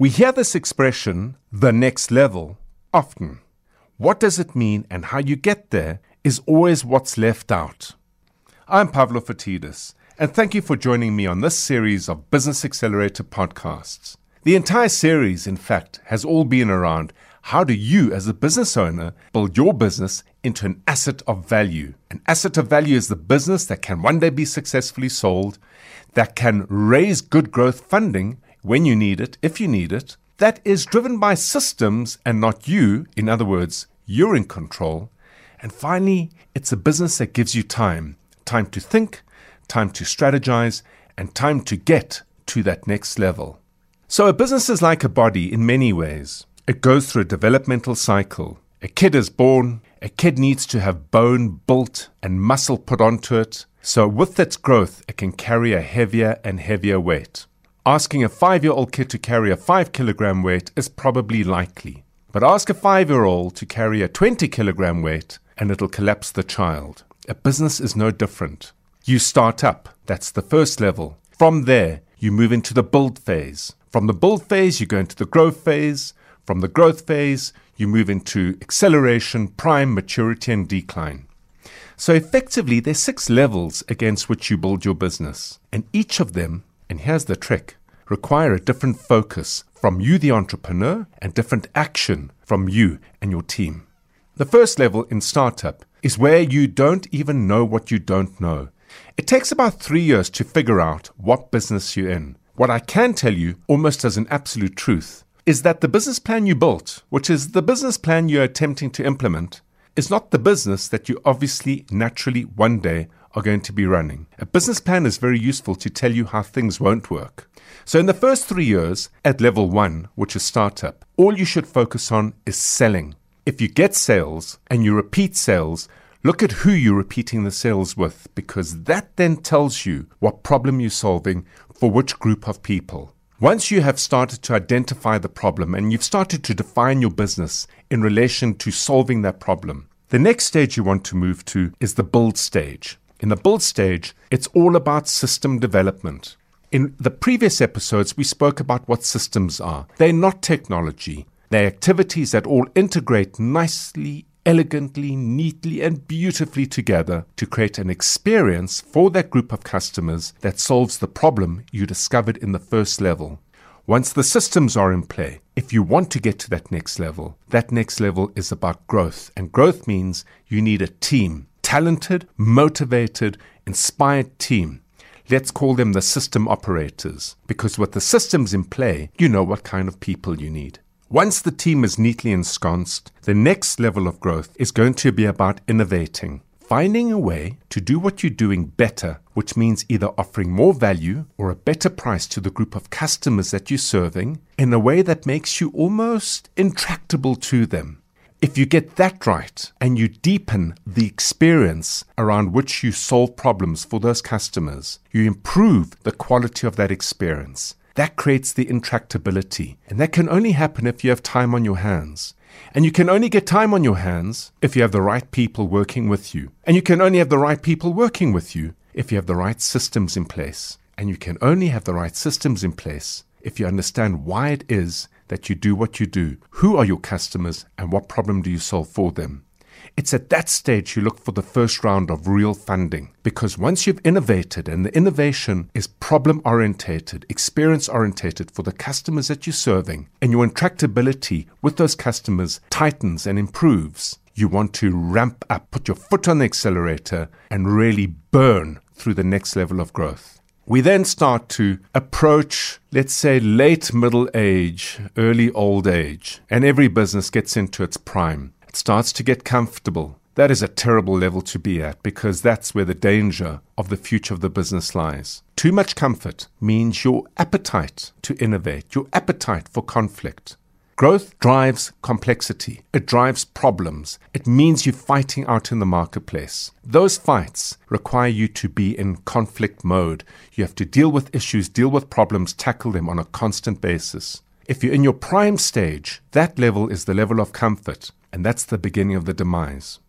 We hear this expression, the next level, often. What does it mean and how you get there is always what's left out. I'm Pavlo Phitidis, and thank you for joining me on this series of Business Accelerator podcasts. The entire series, in fact, has all been around how do you, as a business owner, build your business into an asset of value? An asset of value is the business that can one day be successfully sold, that can raise good growth funding when you need it, if you need it, that is driven by systems and not you. In other words, you're in control. And finally, it's a business that gives you time time to think, time to strategize, and time to get to that next level. So, a business is like a body in many ways. It goes through a developmental cycle. A kid is born, a kid needs to have bone built and muscle put onto it. So, with its growth, it can carry a heavier and heavier weight. Asking a five year old kid to carry a five kilogram weight is probably likely. But ask a five year old to carry a 20 kilogram weight and it'll collapse the child. A business is no different. You start up, that's the first level. From there, you move into the build phase. From the build phase, you go into the growth phase. From the growth phase, you move into acceleration, prime, maturity, and decline. So effectively, there's six levels against which you build your business. And each of them, and here's the trick, require a different focus from you, the entrepreneur, and different action from you and your team. The first level in startup is where you don't even know what you don't know. It takes about three years to figure out what business you're in. What I can tell you, almost as an absolute truth, is that the business plan you built, which is the business plan you're attempting to implement, is not the business that you obviously naturally one day are going to be running. A business plan is very useful to tell you how things won't work. So, in the first three years at level one, which is startup, all you should focus on is selling. If you get sales and you repeat sales, look at who you're repeating the sales with because that then tells you what problem you're solving for which group of people. Once you have started to identify the problem and you've started to define your business in relation to solving that problem, the next stage you want to move to is the build stage. In the build stage, it's all about system development. In the previous episodes, we spoke about what systems are. They're not technology. They're activities that all integrate nicely elegantly, neatly, and beautifully together to create an experience for that group of customers that solves the problem you discovered in the first level. Once the systems are in play, if you want to get to that next level, that next level is about growth. And growth means you need a team, talented, motivated, inspired team. Let's call them the system operators, because with the systems in play, you know what kind of people you need. Once the team is neatly ensconced, the next level of growth is going to be about innovating, finding a way to do what you're doing better, which means either offering more value or a better price to the group of customers that you're serving in a way that makes you almost intractable to them. If you get that right and you deepen the experience around which you solve problems for those customers, you improve the quality of that experience. That creates the intractability. And that can only happen if you have time on your hands. And you can only get time on your hands if you have the right people working with you. And you can only have the right people working with you if you have the right systems in place. And you can only have the right systems in place if you understand why it is that you do what you do. Who are your customers and what problem do you solve for them? It's at that stage you look for the first round of real funding because once you've innovated and the innovation is problem orientated, experience orientated for the customers that you're serving, and your intractability with those customers tightens and improves, you want to ramp up, put your foot on the accelerator, and really burn through the next level of growth. We then start to approach, let's say, late middle age, early old age, and every business gets into its prime It starts to get comfortable. That is a terrible level to be at because that's where the danger of the future of the business lies. Too much comfort means your appetite to innovate, your appetite for conflict. Growth drives complexity. It drives problems. It means you're fighting out in the marketplace. Those fights require you to be in conflict mode. You have to deal with issues, deal with problems, tackle them on a constant basis. If you're in your prime stage, that level is the level of comfort. And that's the beginning of the demise.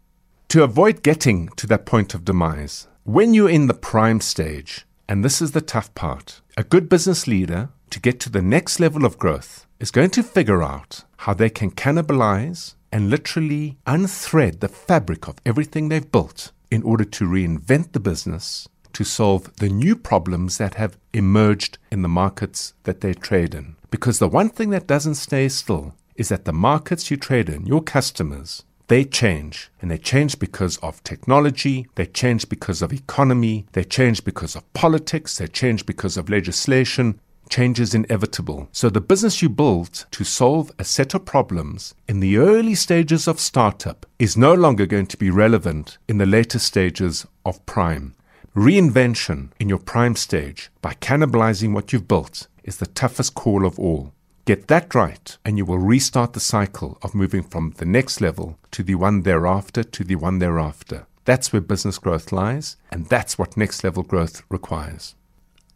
To avoid getting to that point of demise, when you're in the prime stage, and this is the tough part, a good business leader to get to the next level of growth is going to figure out how they can cannibalize and literally unthread the fabric of everything they've built in order to reinvent the business to solve the new problems that have emerged in the markets that they trade in. Because the one thing that doesn't stay still is that the markets you trade in, your customers, they change. And they change because of technology, they change because of economy, they change because of politics, they change because of legislation. Change is inevitable. So, the business you built to solve a set of problems in the early stages of startup is no longer going to be relevant in the later stages of prime. Reinvention in your prime stage by cannibalizing what you've built is the toughest call of all. Get that right, and you will restart the cycle of moving from the next level to the one thereafter to the one thereafter. That's where business growth lies, and that's what next level growth requires.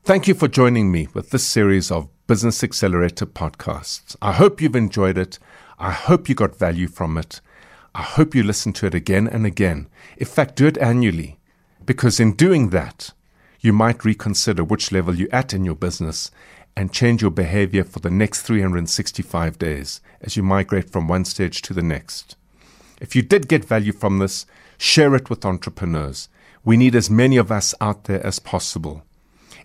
Thank you for joining me with this series of Business Accelerator podcasts. I hope you've enjoyed it. I hope you got value from it. I hope you listen to it again and again. In fact, do it annually, because in doing that, you might reconsider which level you're at in your business and change your behavior for the next 365 days as you migrate from one stage to the next. If you did get value from this, share it with entrepreneurs. We need as many of us out there as possible.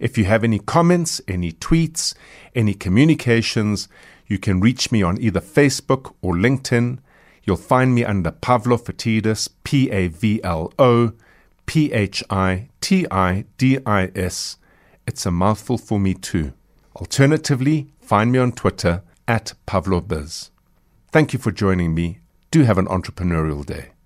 If you have any comments, any tweets, any communications, you can reach me on either Facebook or LinkedIn. You'll find me under Pavlo Phitidis, P A V L O P H I T I D I S. It's a mouthful for me too. Alternatively, find me on Twitter at PavloBiz. Thank you for joining me. Do have an entrepreneurial day.